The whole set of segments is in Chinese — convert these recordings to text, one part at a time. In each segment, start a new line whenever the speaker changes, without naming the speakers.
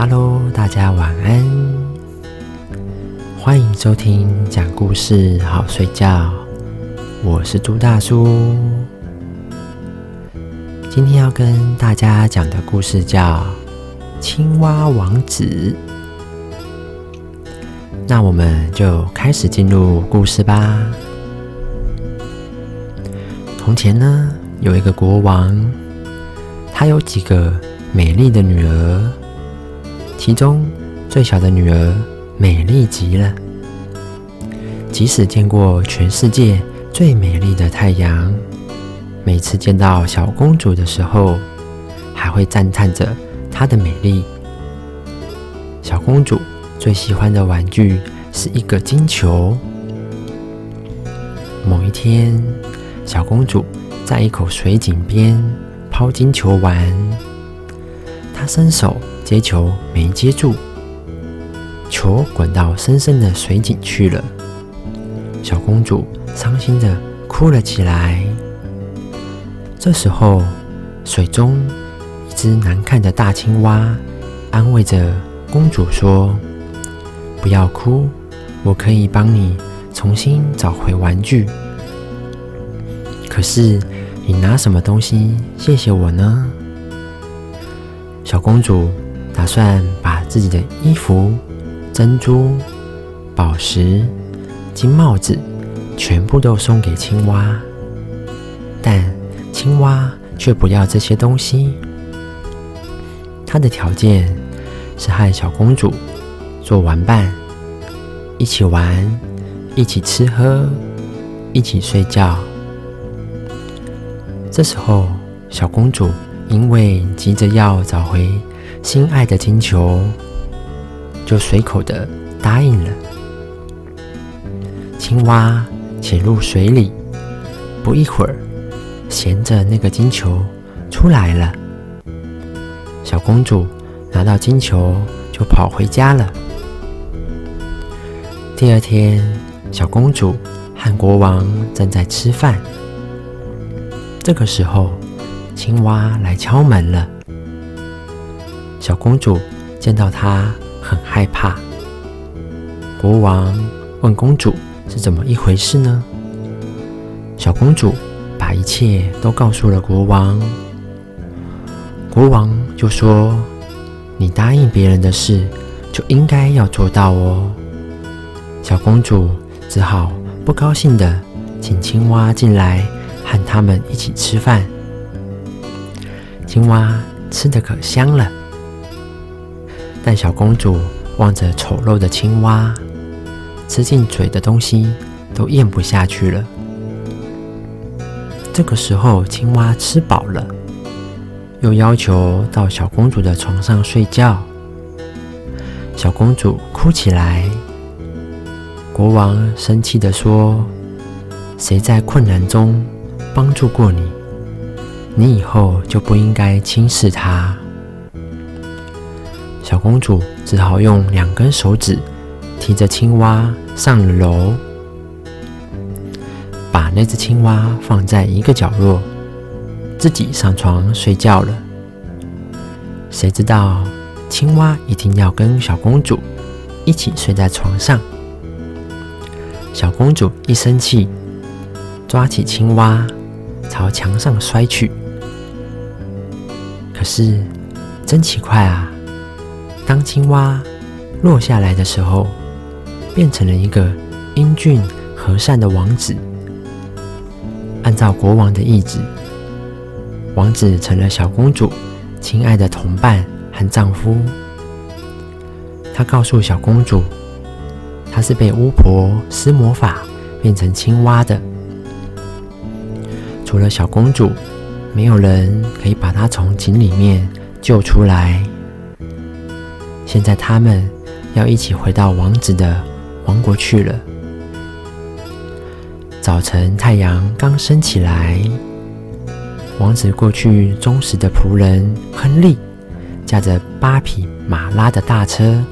Hello，大家晚安，欢迎收听讲故事好睡觉，我是朱大叔。今天要跟大家讲的故事叫《青蛙王子》。那我们就开始进入故事吧。从前呢，有一个国王，他有几个美丽的女儿。其中最小的女儿美丽极了，即使见过全世界最美丽的太阳，每次见到小公主的时候，还会赞叹着她的美丽。小公主最喜欢的玩具是一个金球。某一天，小公主在一口水井边抛金球玩，她伸手。接球没接住，球滚到深深的水井去了。小公主伤心的哭了起来。这时候，水中一只难看的大青蛙安慰着公主说：“不要哭，我可以帮你重新找回玩具。可是，你拿什么东西谢谢我呢？”小公主。打算把自己的衣服、珍珠、宝石、金帽子全部都送给青蛙，但青蛙却不要这些东西。他的条件是和小公主做玩伴，一起玩，一起吃喝，一起睡觉。这时候，小公主因为急着要找回。心爱的金球，就随口的答应了。青蛙潜入水里，不一会儿，衔着那个金球出来了。小公主拿到金球，就跑回家了。第二天，小公主和国王正在吃饭，这个时候，青蛙来敲门了。小公主见到他很害怕。国王问公主是怎么一回事呢？小公主把一切都告诉了国王。国王就说：“你答应别人的事，就应该要做到哦。”小公主只好不高兴的请青蛙进来和他们一起吃饭。青蛙吃的可香了。但小公主望着丑陋的青蛙，吃进嘴的东西都咽不下去了。这个时候，青蛙吃饱了，又要求到小公主的床上睡觉。小公主哭起来。国王生气地说：“谁在困难中帮助过你，你以后就不应该轻视他。”小公主只好用两根手指提着青蛙上了楼，把那只青蛙放在一个角落，自己上床睡觉了。谁知道青蛙一定要跟小公主一起睡在床上。小公主一生气，抓起青蛙朝墙上摔去。可是真奇怪啊！当青蛙落下来的时候，变成了一个英俊和善的王子。按照国王的意志，王子成了小公主亲爱的同伴和丈夫。他告诉小公主，他是被巫婆施魔法变成青蛙的。除了小公主，没有人可以把她从井里面救出来。现在他们要一起回到王子的王国去了。早晨，太阳刚升起来，王子过去忠实的仆人亨利驾着八匹马拉的大车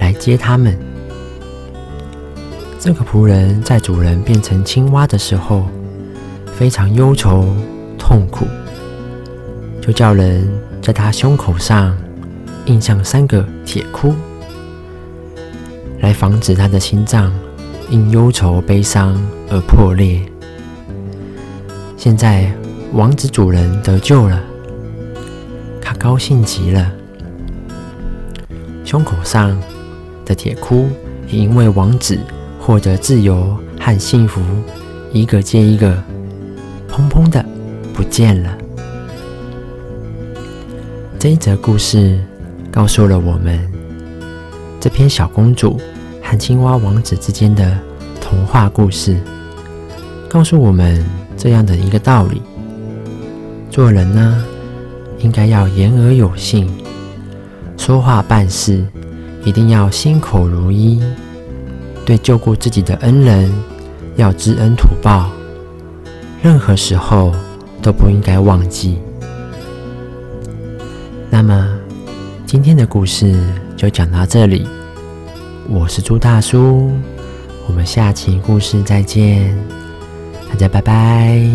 来接他们。这个仆人在主人变成青蛙的时候非常忧愁痛苦，就叫人在他胸口上。印上三个铁箍，来防止他的心脏因忧愁悲伤而破裂。现在王子主人得救了，他高兴极了。胸口上的铁箍也因为王子获得自由和幸福，一个接一个，砰砰的不见了。这一则故事告诉了我们，这篇小公主和青蛙王子之间的童话故事，告诉我们这样的一个道理：做人呢，应该要言而有信，说话办事一定要心口如一，对救过自己的恩人要知恩图报，任何时候都不应该忘记。那么，今天的故事就讲到这里。我是朱大叔，我们下期故事再见，大家拜拜。